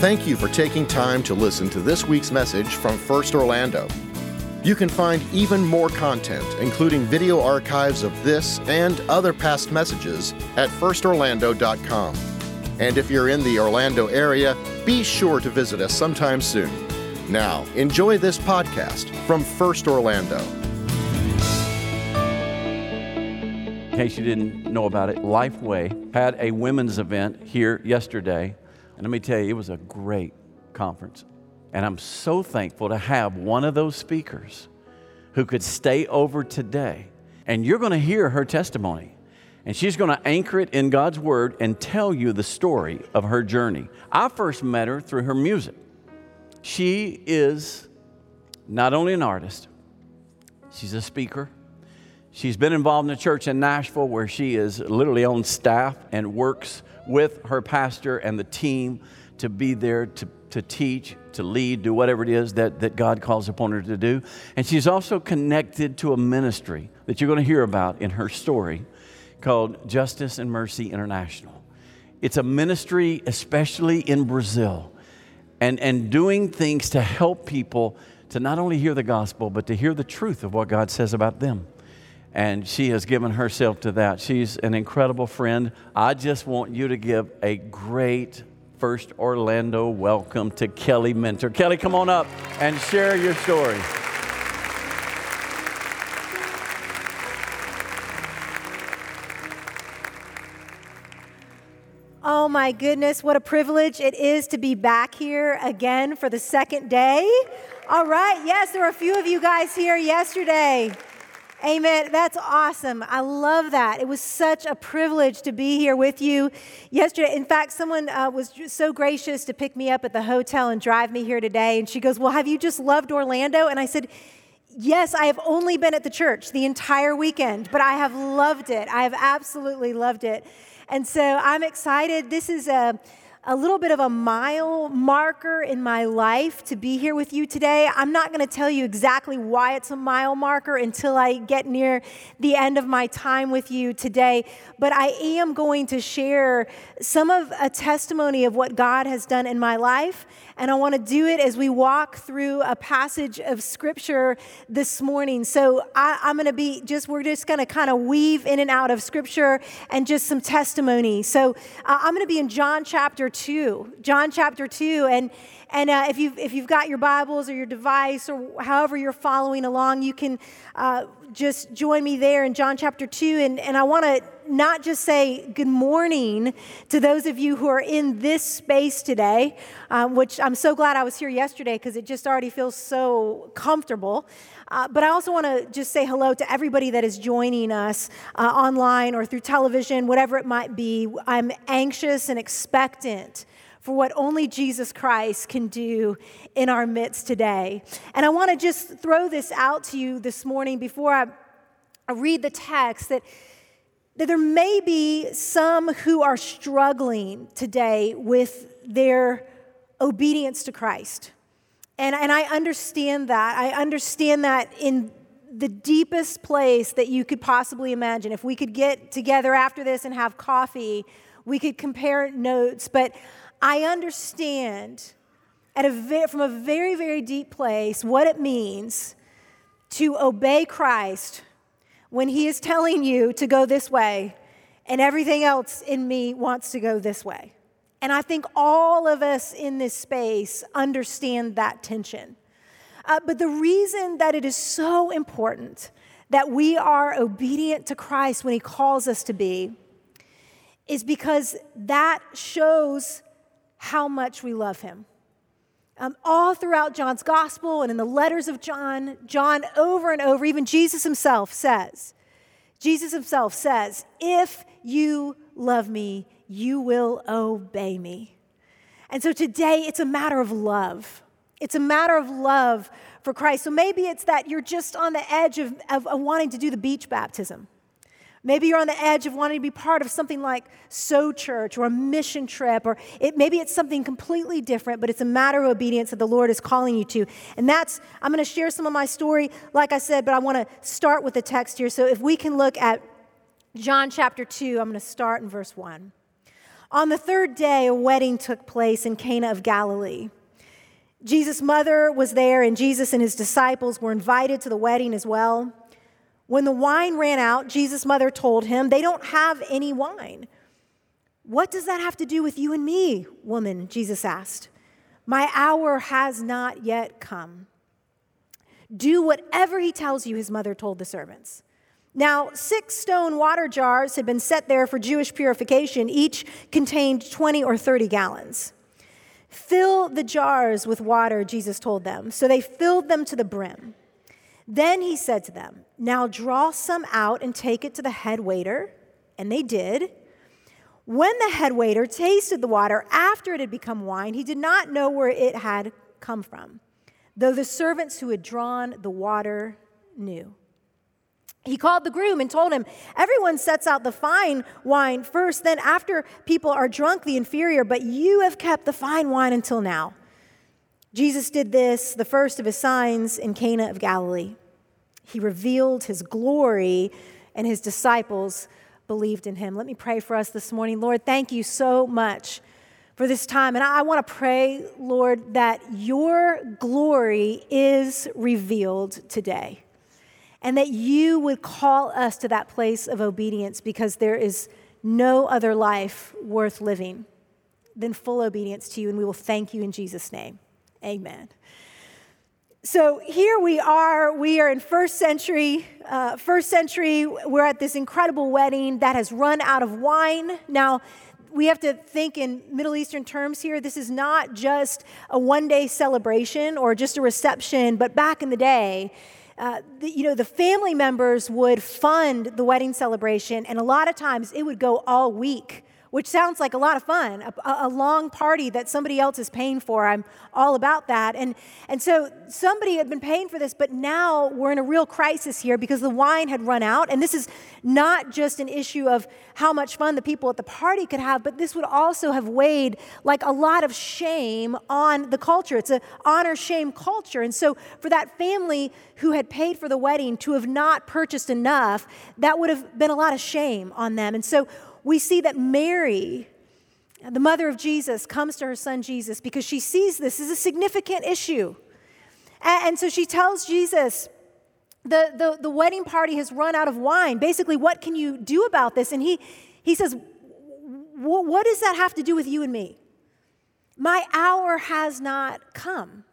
Thank you for taking time to listen to this week's message from First Orlando. You can find even more content, including video archives of this and other past messages, at firstorlando.com. And if you're in the Orlando area, be sure to visit us sometime soon. Now, enjoy this podcast from First Orlando. In case you didn't know about it, Lifeway had a women's event here yesterday. And let me tell you, it was a great conference. And I'm so thankful to have one of those speakers who could stay over today. And you're going to hear her testimony. And she's going to anchor it in God's Word and tell you the story of her journey. I first met her through her music. She is not only an artist, she's a speaker, She's been involved in a church in Nashville where she is literally on staff and works with her pastor and the team to be there to, to teach, to lead, do whatever it is that, that God calls upon her to do. And she's also connected to a ministry that you're going to hear about in her story called Justice and Mercy International. It's a ministry, especially in Brazil, and, and doing things to help people to not only hear the gospel, but to hear the truth of what God says about them and she has given herself to that. She's an incredible friend. I just want you to give a great First Orlando welcome to Kelly Minter. Kelly, come on up and share your story. Oh my goodness, what a privilege it is to be back here again for the second day. All right, yes, there were a few of you guys here yesterday. Amen. That's awesome. I love that. It was such a privilege to be here with you yesterday. In fact, someone uh, was so gracious to pick me up at the hotel and drive me here today. And she goes, Well, have you just loved Orlando? And I said, Yes, I have only been at the church the entire weekend, but I have loved it. I have absolutely loved it. And so I'm excited. This is a a little bit of a mile marker in my life to be here with you today. I'm not going to tell you exactly why it's a mile marker until I get near the end of my time with you today, but I am going to share some of a testimony of what God has done in my life and I want to do it as we walk through a passage of scripture this morning. So I, am going to be just, we're just going to kind of weave in and out of scripture and just some testimony. So uh, I'm going to be in John chapter 2. John chapter 2. And and uh, if, you've, if you've got your Bibles or your device or however you're following along, you can uh, just join me there in John chapter 2. And, and I want to not just say good morning to those of you who are in this space today, um, which I'm so glad I was here yesterday because it just already feels so comfortable. Uh, but I also want to just say hello to everybody that is joining us uh, online or through television, whatever it might be. I'm anxious and expectant for what only Jesus Christ can do in our midst today. And I want to just throw this out to you this morning before I, I read the text that, that there may be some who are struggling today with their obedience to Christ. And, and I understand that. I understand that in the deepest place that you could possibly imagine. If we could get together after this and have coffee, we could compare notes. But I understand at a from a very, very deep place what it means to obey Christ when He is telling you to go this way and everything else in me wants to go this way. And I think all of us in this space understand that tension. Uh, but the reason that it is so important that we are obedient to Christ when He calls us to be is because that shows how much we love him. Um, all throughout John's gospel and in the letters of John, John over and over, even Jesus himself says, Jesus himself says, If you love me, you will obey me. And so today it's a matter of love. It's a matter of love for Christ. So maybe it's that you're just on the edge of, of, of wanting to do the beach baptism. Maybe you're on the edge of wanting to be part of something like So Church or a mission trip, or it, maybe it's something completely different, but it's a matter of obedience that the Lord is calling you to. And that's, I'm going to share some of my story, like I said, but I want to start with the text here. So if we can look at John chapter 2, I'm going to start in verse 1. On the third day, a wedding took place in Cana of Galilee. Jesus' mother was there, and Jesus and his disciples were invited to the wedding as well. When the wine ran out, Jesus' mother told him, They don't have any wine. What does that have to do with you and me, woman? Jesus asked. My hour has not yet come. Do whatever he tells you, his mother told the servants. Now, six stone water jars had been set there for Jewish purification. Each contained 20 or 30 gallons. Fill the jars with water, Jesus told them. So they filled them to the brim. Then he said to them, Now draw some out and take it to the head waiter. And they did. When the head waiter tasted the water after it had become wine, he did not know where it had come from, though the servants who had drawn the water knew. He called the groom and told him, Everyone sets out the fine wine first, then after people are drunk, the inferior, but you have kept the fine wine until now. Jesus did this, the first of his signs, in Cana of Galilee. He revealed his glory, and his disciples believed in him. Let me pray for us this morning. Lord, thank you so much for this time. And I want to pray, Lord, that your glory is revealed today and that you would call us to that place of obedience because there is no other life worth living than full obedience to you. And we will thank you in Jesus' name. Amen. So here we are. We are in first century. Uh, first century, we're at this incredible wedding that has run out of wine. Now, we have to think in Middle Eastern terms here. This is not just a one day celebration or just a reception, but back in the day, uh, the, you know, the family members would fund the wedding celebration, and a lot of times it would go all week which sounds like a lot of fun, a, a, long party that somebody else is paying for. I'm all about that. And, and so somebody had been paying for this, but now we're in a real crisis here because the wine had run out. And this is not just an issue of how much fun the people at the party could have, but this would also have weighed like a lot of shame on the culture. It's an honor shame culture. And so for that family who had paid for the wedding to have not purchased enough, that would have been a lot of shame on them. And so we see that Mary, the mother of Jesus, comes to her son Jesus because she sees this as a significant issue. And, so she tells Jesus, the, the, the wedding party has run out of wine. Basically, what can you do about this? And he, he says, What does that have to do with you and me? My hour has not come.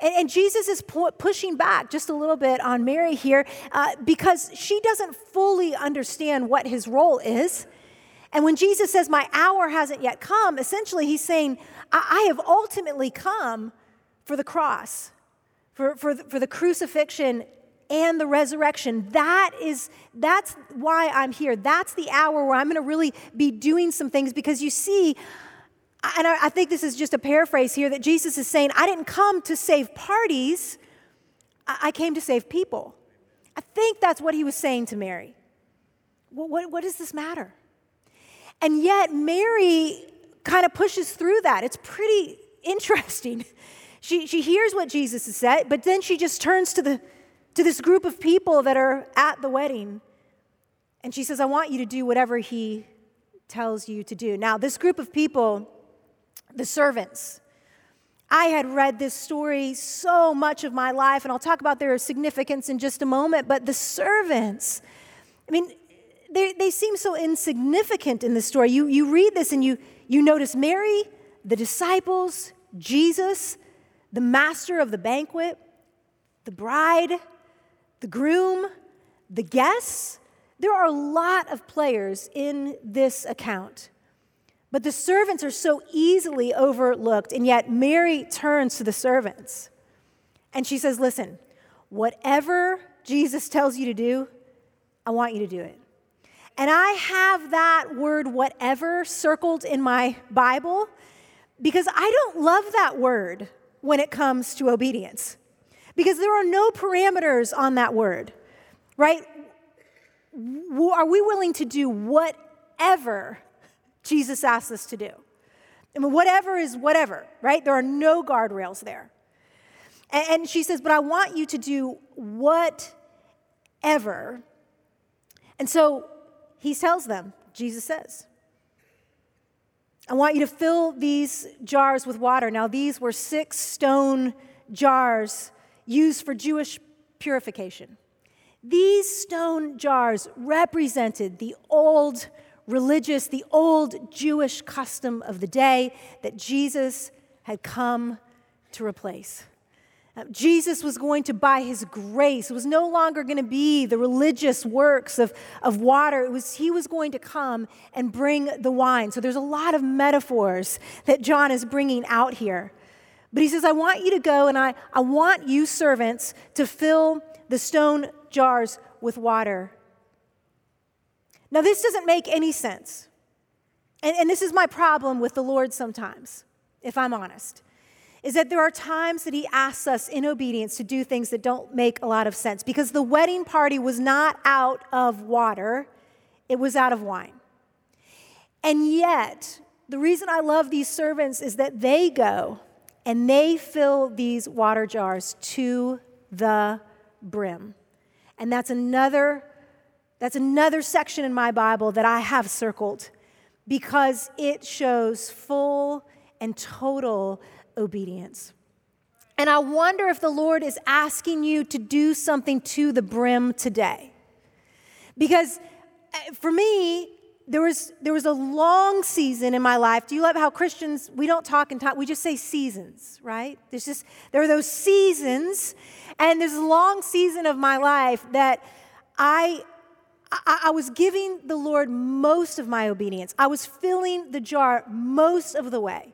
And, and Jesus is pu- pushing back just a little bit on Mary here uh, because she doesn't fully understand what his role is. And when Jesus says, My hour hasn't yet come, essentially he's saying, I, I have ultimately come for the cross, for, for, the, for the crucifixion and the resurrection. That is, that's why I'm here. That's the hour where I'm going to really be doing some things because you see, and I, I think this is just a paraphrase here that Jesus is saying, I didn't come to save parties, I, I came to save people. I think that's what he was saying to Mary. What, what, what does this matter? And yet, Mary kind of pushes through that. It's pretty interesting. She, she hears what Jesus has said, but then she just turns to, the, to this group of people that are at the wedding. And she says, I want you to do whatever he tells you to do. Now, this group of people, the servants, I had read this story so much of my life, and I'll talk about their significance in just a moment, but the servants, I mean, they, they seem so insignificant in the story. You, you read this and you, you notice Mary, the disciples, Jesus, the master of the banquet, the bride, the groom, the guests. There are a lot of players in this account. But the servants are so easily overlooked, and yet Mary turns to the servants and she says, Listen, whatever Jesus tells you to do, I want you to do it. And I have that word whatever circled in my Bible because I don't love that word when it comes to obedience because there are no parameters on that word, right? Are we willing to do whatever Jesus asks us to do? I mean, whatever is whatever, right? There are no guardrails there. And she says, but I want you to do whatever. And so he tells them, Jesus says, I want you to fill these jars with water. Now, these were six stone jars used for Jewish purification. These stone jars represented the old religious, the old Jewish custom of the day that Jesus had come to replace. Uh, Jesus was going to, by his grace, it was no longer going to be the religious works of, of water. It was, he was going to come and bring the wine. So there's a lot of metaphors that John is bringing out here. But he says, I want you to go and I, I want you servants to fill the stone jars with water. Now, this doesn't make any sense. And, and this is my problem with the Lord sometimes, if I'm honest, is that there are times that He asks us in obedience to do things that don't make a lot of sense because the wedding party was not out of water, it was out of wine. And yet, the reason I love these servants is that they go and they fill these water jars to the brim. And that's another that's another section in my Bible that I have circled because it shows full and total obedience. And I wonder if the Lord is asking you to do something to the brim today. Because eh, for me, there was, there was a long season in my life. Do you love how Christians, we don't talk and talk, we just say seasons, right? There's just, there are those seasons, and there's a long season of my life that I, I, I was giving the Lord most of my obedience. I was filling the jar most of the way.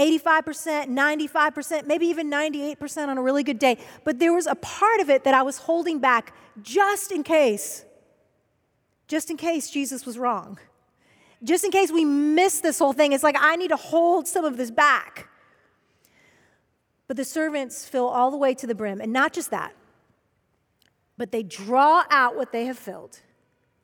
85%, 95%, maybe even 98% on a really good day. But there was a part of it that I was holding back just in case just in case Jesus was wrong. Just in case we miss this whole thing, it's like I need to hold some of this back. But the servants fill all the way to the brim. And not just that, but they draw out what they have filled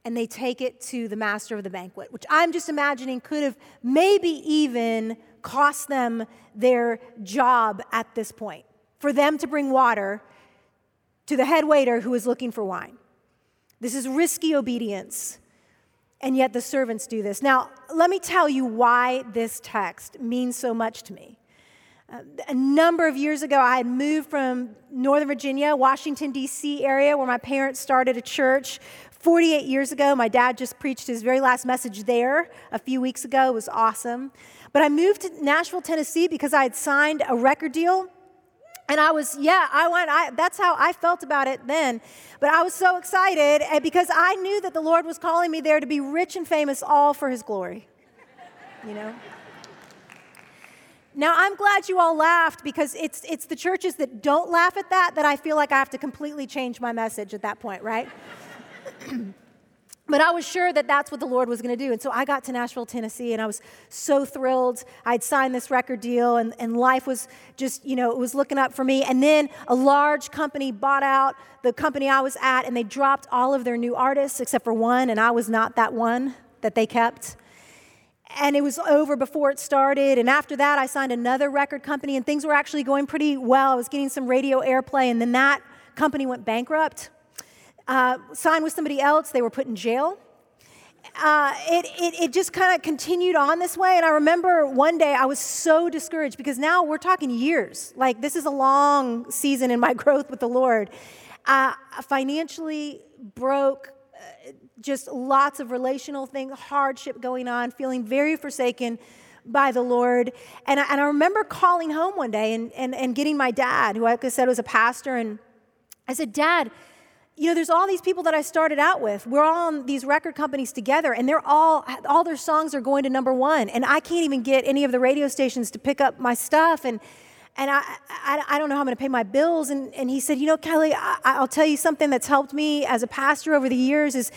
and they take it to the master of the banquet, which I'm just imagining could have maybe even cost them their job at this point for them to bring water to the head waiter who is looking for wine. This is risky obedience. And yet the servants do this. Now, let me tell you why this text means so much to me. Uh, a number of years ago, I had moved from Northern Virginia, Washington, D.C. area, where my parents started a church. 48 years ago, my dad just preached his very last message there a few weeks ago. It was awesome. But I moved to Nashville, Tennessee because I had signed a record deal and I was, yeah, I went, I, that's how I felt about it then. But I was so excited eh, because I knew that the Lord was calling me there to be rich and famous all for his glory. You know? Now, I'm glad you all laughed because it's, it's the churches that don't laugh at that that I feel like I have to completely change my message at that point, right? But I was sure that that's what the Lord was going to do. And so I got to Nashville, Tennessee, and I was so thrilled. I'd signed this record deal, and, and life was just, you know, it was looking up for me. And then a large company bought out the company I was at, and they dropped all of their new artists except for one, and I was not that one that they kept. And it was over before it started. And after that, I signed another record company, and things were actually going pretty well. I was getting some radio airplay, and then that company went bankrupt uh, signed with somebody else, they were put in jail. Uh, it, it, it just kind of continued on this way. And I remember one day I was so discouraged because now we're talking years. Like, this is a long season in my growth with the Lord. Uh, financially broke, uh, just lots of relational things, hardship going on, feeling very forsaken by the Lord. And I, and I remember calling home one day and, and, and getting my dad, who, like I said, was a pastor. And I said, Dad, you know, there's all these people that I started out with. We're all on these record companies together, and they're all, all their songs are going to number one. And I can't even get any of the radio stations to pick up my stuff. And, and I, I, I don't know how I'm going to pay my bills. And, and he said, You know, Kelly, I, I'll tell you something that's helped me as a pastor over the years is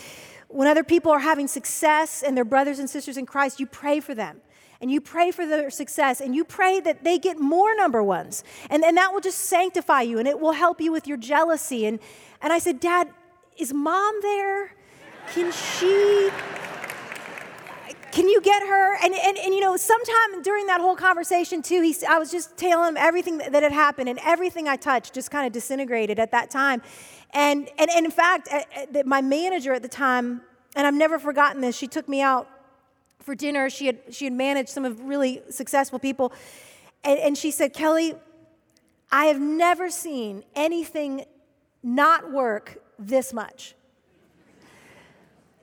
when other people are having success and their brothers and sisters in Christ, you pray for them and you pray for their success and you pray that they get more number ones. And, and that will just sanctify you and it will help you with your jealousy. And, and I said, Dad, is mom there? Can she? Can you get her? And, and, and you know, sometime during that whole conversation, too, he, I was just telling him everything that, had happened, and everything I touched just kind of disintegrated at that time. And, and, and in fact, my manager at the time, and I've never forgotten this, she took me out for dinner. She had, she had managed some of really successful people. And, and she said, Kelly, I have never seen anything not work this much.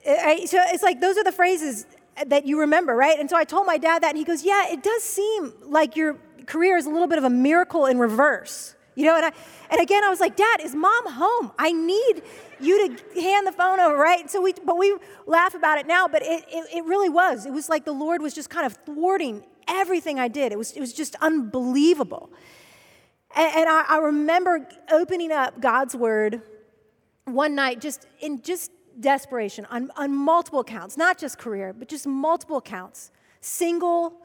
So it's like those are the phrases that you remember, right? And so I told my dad that, and he goes, Yeah, it does seem like your career is a little bit of a miracle in reverse. You know, and, I, and again, I was like, Dad, is mom home? I need you to hand the phone over, right? So we, but we laugh about it now, but it, it, it really was. It was like the Lord was just kind of thwarting everything I did. It was, it was just unbelievable. And, and I, I remember opening up God's word one night, just in just desperation on, on multiple accounts, not just career, but just multiple accounts. Single,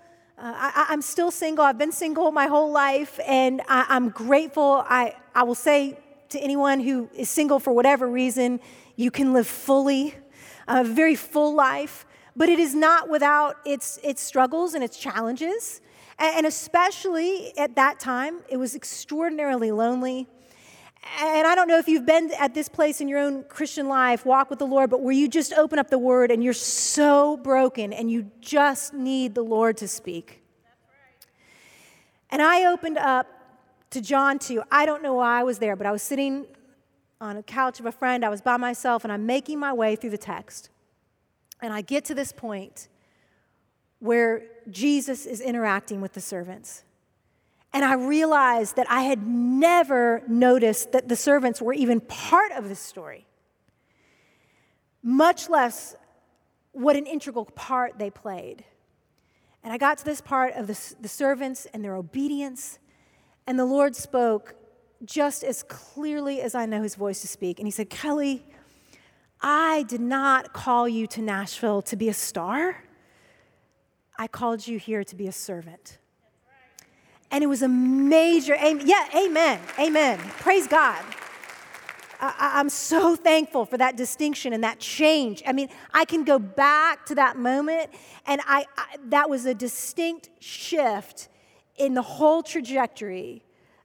uh, I, am still single. I've been single my whole life, and I, I'm grateful. I, I will say to anyone who is single for whatever reason, you can live fully, a very full life, but it is not without its, its struggles and its challenges. And especially at that time, it was extraordinarily lonely. And I don't know if you've been at this place in your own Christian life, walk with the Lord, but where you just open up the word and you're so broken and you just need the Lord to speak. And I opened up to John 2. I don't know why I was there, but I was sitting on a couch of a friend. I was by myself and I'm making my way through the text. And I get to this point where Jesus is interacting with the servants. And I realized that I had never noticed that the servants were even part of this story, much less what an integral part they played. And I got to this part of the, the servants and their obedience, and the Lord spoke just as clearly as I know his voice to speak. And he said, Kelly, I did not call you to Nashville to be a star. I called you here to be a servant. And it was a major, amen. yeah, amen, amen. Praise God. I, am so thankful for that distinction and that change. I mean, I can go back to that moment, and I, I that was a distinct shift in the whole trajectory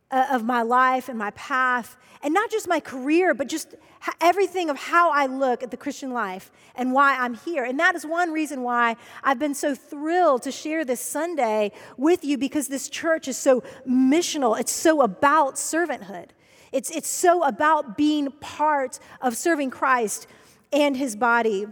Uh, of my life and my path, and not just my career, but just everything of how I look at the Christian life and why I'm here. And that is one reason why I've been so thrilled to share this Sunday with you because this church is so missional. It's so about servanthood. It's, it's so about being part of serving Christ and his body.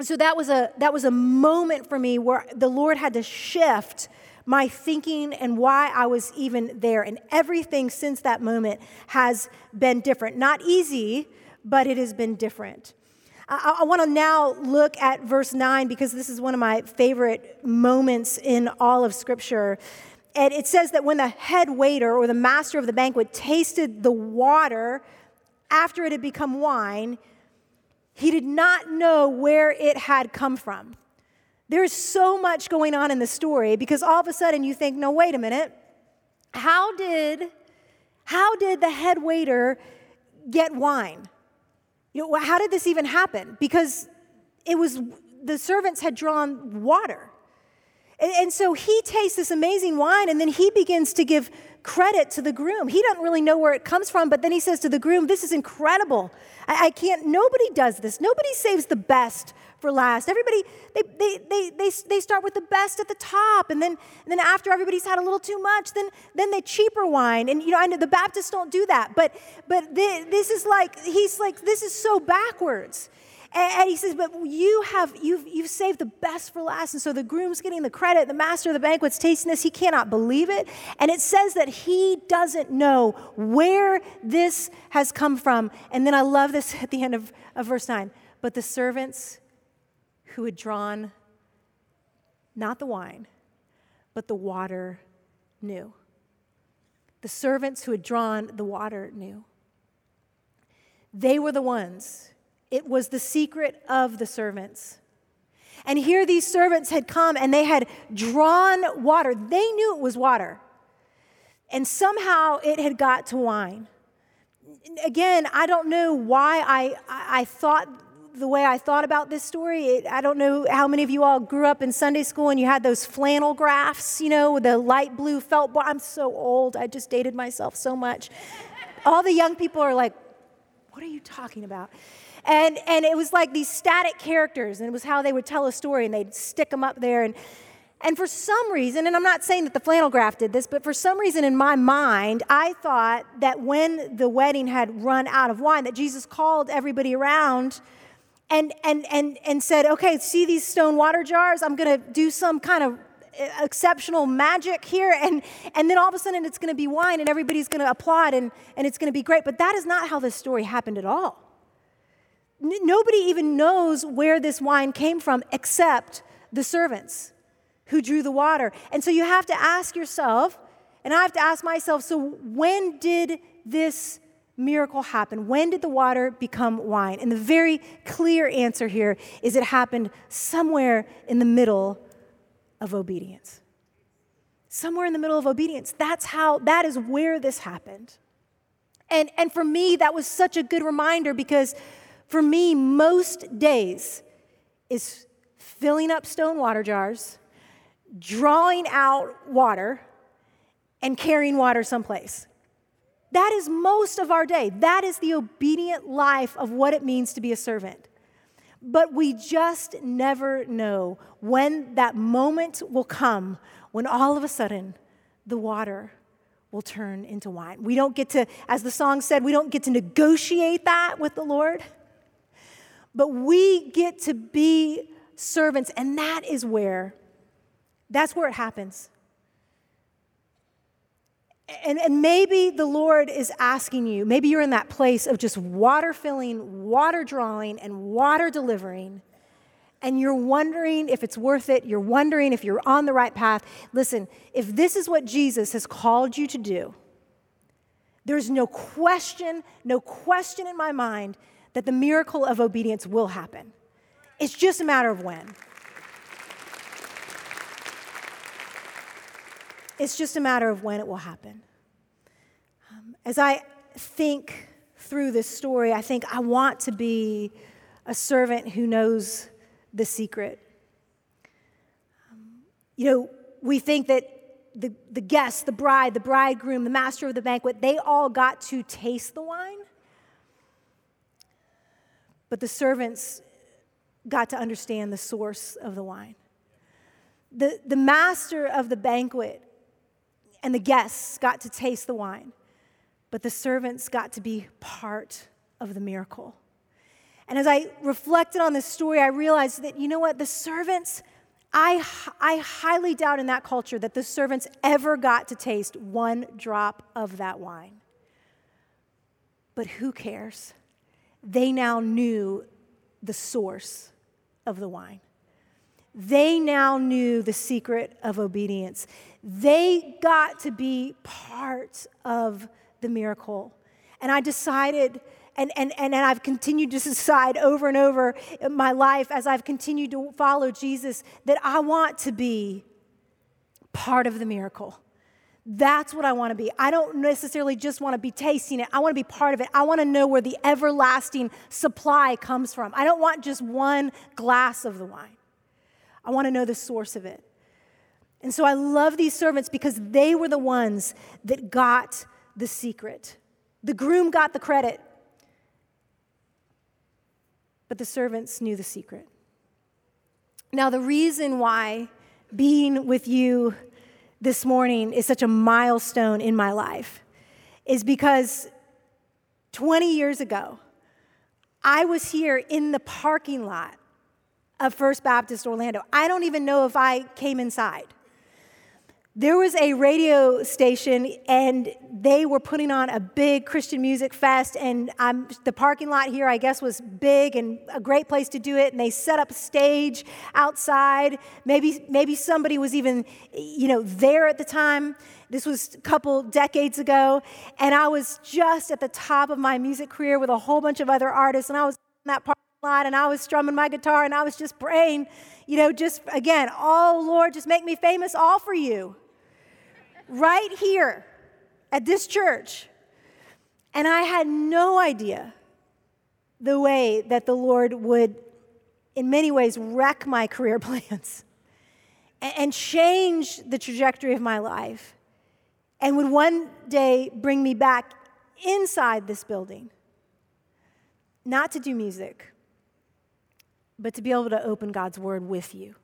So that was a that was a moment for me where the Lord had to shift my thinking and why I was even there. And everything since that moment has been different. Not easy, but it has been different. I, I want to now look at verse 9 because this is one of my favorite moments in all of Scripture. And it says that when the head waiter or the master of the banquet tasted the water after it had become wine, he did not know where it had come from. There's so much going on in the story because all of a sudden you think, no, wait a minute. How did, how did the head waiter get wine? You know, how did this even happen? Because it was the servants had drawn water. And, and so he tastes this amazing wine and then he begins to give credit to the groom. He doesn't really know where it comes from, but then he says to the groom, This is incredible. I, I can't, nobody does this. Nobody saves the best for last. Everybody, they, they, they, they, they start with the best at the top. And then, and then after everybody's had a little too much, then, then they cheaper wine. And, you know, I know the Baptists don't do that. But, but this is like, he's like, this is so backwards. And, he says, but you have, you've, you've saved the best for last. And so the groom's getting the credit. The master of the banquet's tasting this. He cannot believe it. And it says that he doesn't know where this has come from. And then I love this at the end of, of verse 9. But the servants who had drawn not the wine, but the water knew. The servants who had drawn the water knew. They were the ones, it was the secret of the servants. And here these servants had come and they had drawn water. They knew it was water. And somehow it had got to wine. Again, I don't know why I, I, thought the way I thought about this story. It, I don't know how many of you all grew up in Sunday school and you had those flannel graphs, you know, with the light blue felt. I'm so old. I just dated myself so much. All the young people are like, what are you talking about? And, and it was like these static characters, and it was how they would tell a story, and they'd stick them up there. And, and for some reason, and I'm not saying that the flannel graph did this, but for some reason in my mind, I thought that when the wedding had run out of wine, that Jesus called everybody around and, and, and, and said, okay, see these stone water jars? I'm going to do some kind of uh, exceptional magic here. And, and then all of a sudden it's going to be wine and everybody's going to applaud and, and it's going to be great. But that is not how this story happened at all. N- nobody even knows where this wine came from except the servants who drew the water. And so you have to ask yourself, and I have to ask myself, so when did this miracle happen? When did the water become wine? And the very clear answer here is it happened somewhere in the middle of obedience. Somewhere in the middle of obedience. That's how, that is where this happened. And, and for me, that was such a good reminder because for me, most days is filling up stone water jars, drawing out water, and carrying water someplace. That is most of our day. That is the obedient life of what it means to be a servant. But we just never know when that moment will come when all of a sudden the water will turn into wine. We don't get to, as the song said, we don't get to negotiate that with the Lord, but we get to be servants, and that is where, that's where it happens. And, and maybe the Lord is asking you, maybe you're in that place of just water filling, water drawing, and water delivering, and you're wondering if it's worth it. You're wondering if you're on the right path. Listen, if this is what Jesus has called you to do, there's no question, no question in my mind that the miracle of obedience will happen. It's just a matter of when. It's just a matter of when it will happen. Um, as I think through this story, I think I want to be a servant who knows the secret. Um, you know, we think that the, the guests, the bride, the bridegroom, the master of the banquet, they all got to taste the wine. But the servants got to understand the source of the wine. The, the master of the banquet and the guests got to taste the wine, but the servants got to be part of the miracle. And as I reflected on this story, I realized that, you know what, the servants, I, I highly doubt in that culture that the servants ever got to taste one drop of that wine. But who cares? They now knew the source of the wine. They now knew the secret of obedience. They got to be part of the miracle. And I decided, and, and, and and I've continued to decide over and over in my life as I've continued to follow Jesus, that I want to be part of the miracle. That's what I want to be. I don't necessarily just want to be tasting it. I want to be part of it. I want to know where the everlasting supply comes from. I don't want just one glass of the wine. I want to know the source of it. And so I love these servants because they were the ones that got the secret. The groom got the credit, but the servants knew the secret. Now, the reason why being with you this morning is such a milestone in my life is because 20 years ago, I was here in the parking lot of First Baptist Orlando. I don't even know if I came inside. There was a radio station, and they were putting on a big Christian music fest. And I'm, the parking lot here, I guess, was big and a great place to do it. And they set up a stage outside. Maybe, maybe somebody was even, you know, there at the time. This was a couple decades ago, and I was just at the top of my music career with a whole bunch of other artists, and I was in that parking lot, and I was strumming my guitar, and I was just praying, you know, just again, oh Lord, just make me famous, all for you right here at this church. And I had no idea the way that the Lord would, in many ways, wreck my career plans and change the trajectory of my life and would one day bring me back inside this building. not to do music, but to be able to open God's word with you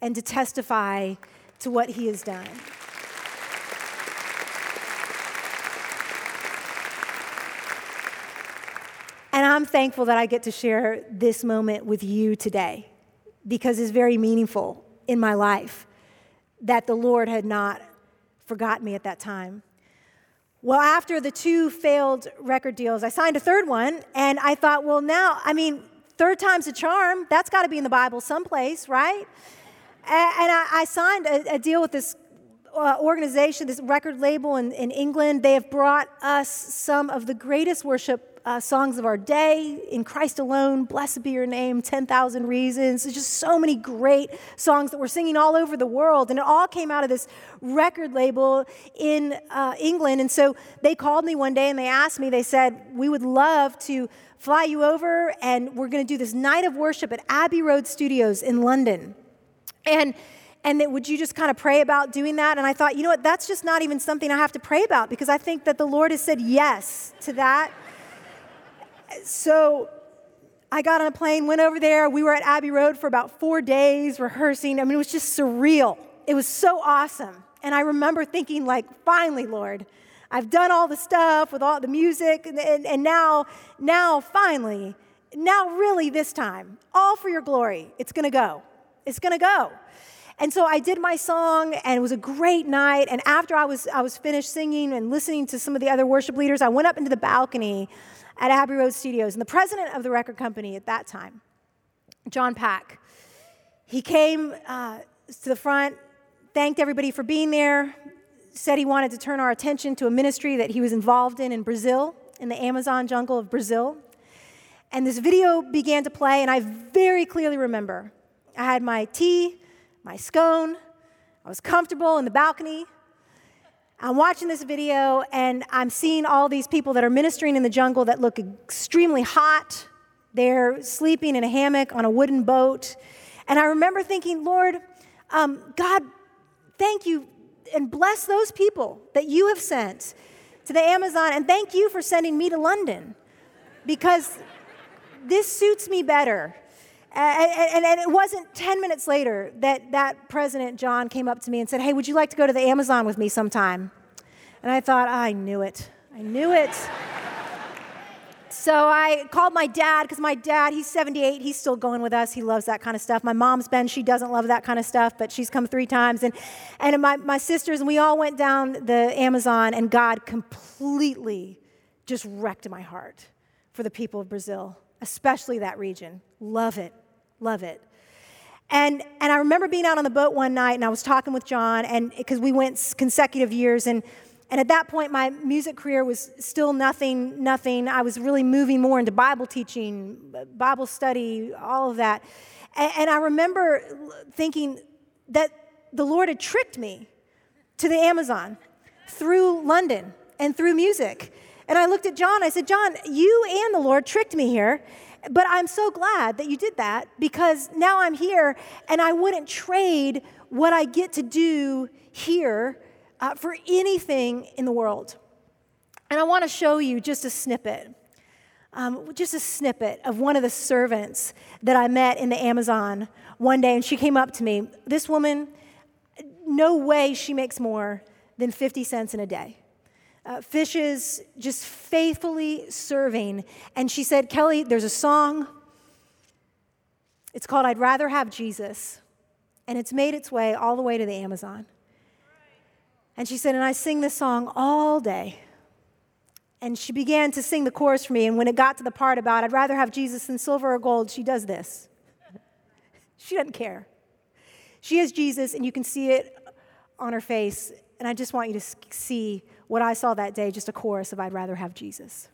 and to testify to what he has done. And I'm thankful that I get to share this moment with you today because it's very meaningful in my life that the Lord had not forgotten me at that time. Well, after the two failed record deals, I signed a third one, and I thought, well, now, I mean, third time's a charm. That's got to be in the Bible someplace, right? And, I, signed a, deal with this uh, organization, this record label in England. They have brought us some of the greatest worship uh, songs of our day, In Christ Alone, Blessed Be Your Name, 10,000 Reasons. There's just so many great songs that we're singing all over the world. And it all came out of this record label in uh, England. And so they called me one day and they asked me, they said, We would love to fly you over and we're going to do this night of worship at Abbey Road Studios in London. And and that would you just kind of pray about doing that? And I thought, you know what, that's just not even something I have to pray about because I think that the Lord has said yes to that so I got on a plane, went over there. We were at Abbey Road for about four days rehearsing. I mean, it was just surreal. It was so awesome. And I remember thinking, like, finally, Lord, I've done all the stuff with all the music, and, and, and now, now, finally, now, really, this time, all for your glory. It's gonna go. It's gonna go. And so I did my song, and it was a great night. And after I was, I was finished singing and listening to some of the other worship leaders, I went up into the balcony at Abbey Road Studios. And the president of the record company at that time, John Pack, he came uh, to the front, thanked everybody for being there, said he wanted to turn our attention to a ministry that he was involved in in Brazil, in the Amazon jungle of Brazil. And this video began to play, and I very clearly remember I had my tea, my scone, I was comfortable in the balcony. I'm watching this video and I'm seeing all these people that are ministering in the jungle that look extremely hot. They're sleeping in a hammock on a wooden boat. And I remember thinking, Lord, um, God, thank you and bless those people that you have sent to the Amazon. And thank you for sending me to London because this suits me better. And, and, and, it wasn't 10 minutes later that that President John came up to me and said, Hey, would you like to go to the Amazon with me sometime? And I thought, I knew it. I knew it. so I called my dad because my dad, he's 78, he's still going with us. He loves that kind of stuff. My mom's been, she doesn't love that kind of stuff, but she's come three times. And, and my, my sisters, and we all went down the Amazon, and God completely just wrecked my heart for the people of Brazil, especially that region. Love it. Love it. And, and I remember being out on the boat one night and I was talking with John, and because we went consecutive years, and, and at that point, my music career was still nothing, nothing. I was really moving more into Bible teaching, Bible study, all of that. And, and I remember thinking that the Lord had tricked me to the Amazon through London and through music. And I looked at John, I said, John, you and the Lord tricked me here. But I'm so glad that you did that because now I'm here and I wouldn't trade what I get to do here uh, for anything in the world. And I want to show you just a snippet, um, just a snippet of one of the servants that I met in the Amazon one day. And she came up to me. This woman, no way she makes more than 50 cents in a day uh, fishes, just faithfully serving. And she said, Kelly, there's a song. It's called I'd Rather Have Jesus. And it's made its way all the way to the Amazon. And she said, and I sing this song all day. And she began to sing the chorus for me. And when it got to the part about I'd rather have Jesus than silver or gold, she does this. she doesn't care. She has Jesus, and you can see it on her face. And I just want you to see what I saw that day, just a chorus of I'd rather have Jesus.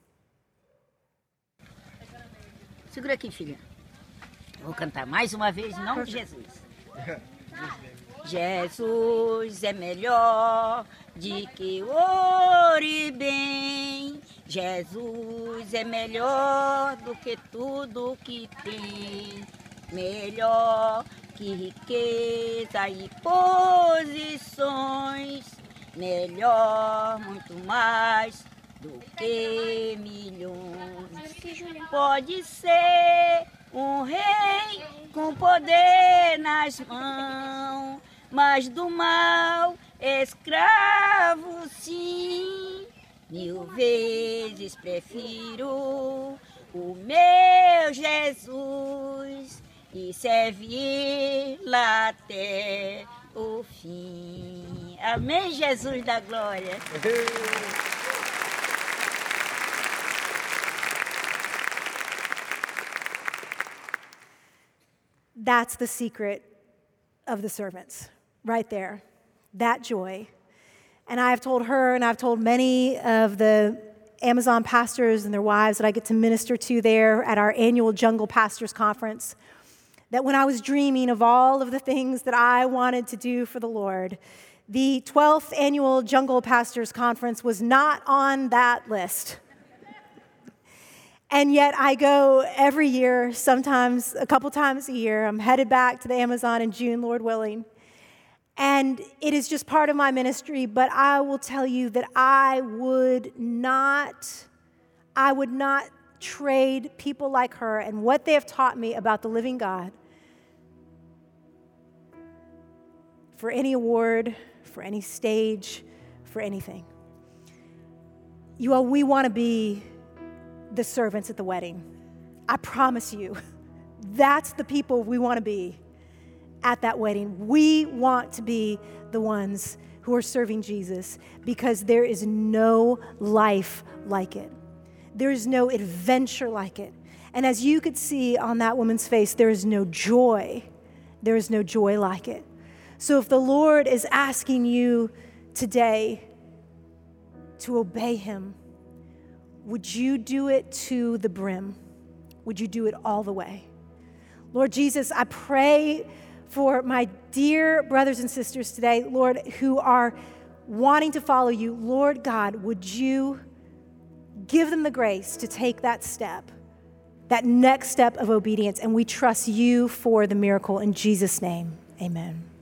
Segura aqui, filha. Vou cantar mais uma vez nome de Jesus. Jesus é melhor de que ouro bem. Jesus é melhor do que tudo que tem. Melhor que riqueza e posições melhor, muito mais do que milhões. Pode ser um rei com poder nas mãos, mas do mal escravo sim. Mil vezes prefiro o meu Jesus e servir-lá até o fim. Amém, Jesus da glória. That's the secret of the servants, right there. That joy. And I've told her, and I've told many of the Amazon pastors and their wives that I get to minister to there at our annual Jungle Pastors Conference that when I was dreaming of all of the things that I wanted to do for the Lord, the 12th annual Jungle Pastors Conference was not on that list. And yet I go every year, sometimes a couple times a year. I'm headed back to the Amazon in June, Lord willing. And it is just part of my ministry, but I will tell you that I would not, I would not trade people like her and what they have taught me about the living God for any award, for any stage, for anything. You all, we want to be the servants at the wedding. I promise you, that's the people we want to be at that wedding. We want to be the ones who are serving Jesus because there is no life like it. There is no adventure like it. And as you could see on that woman's face, there is no joy. There is no joy like it. So if the Lord is asking you today to obey Him, would you do it to the brim? Would you do it all the way? Lord Jesus, I pray for my dear brothers and sisters today, Lord, who are wanting to follow you. Lord God, would you give them the grace to take that step, that next step of obedience? And we trust you for the miracle in Jesus' name. Amen.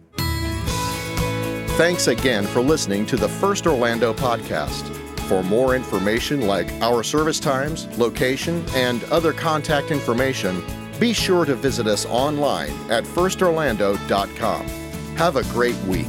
Thanks again for listening to the First Orlando podcast. For more information like our service times, location, and other contact information, be sure to visit us online at firstorlando.com. Have a great week.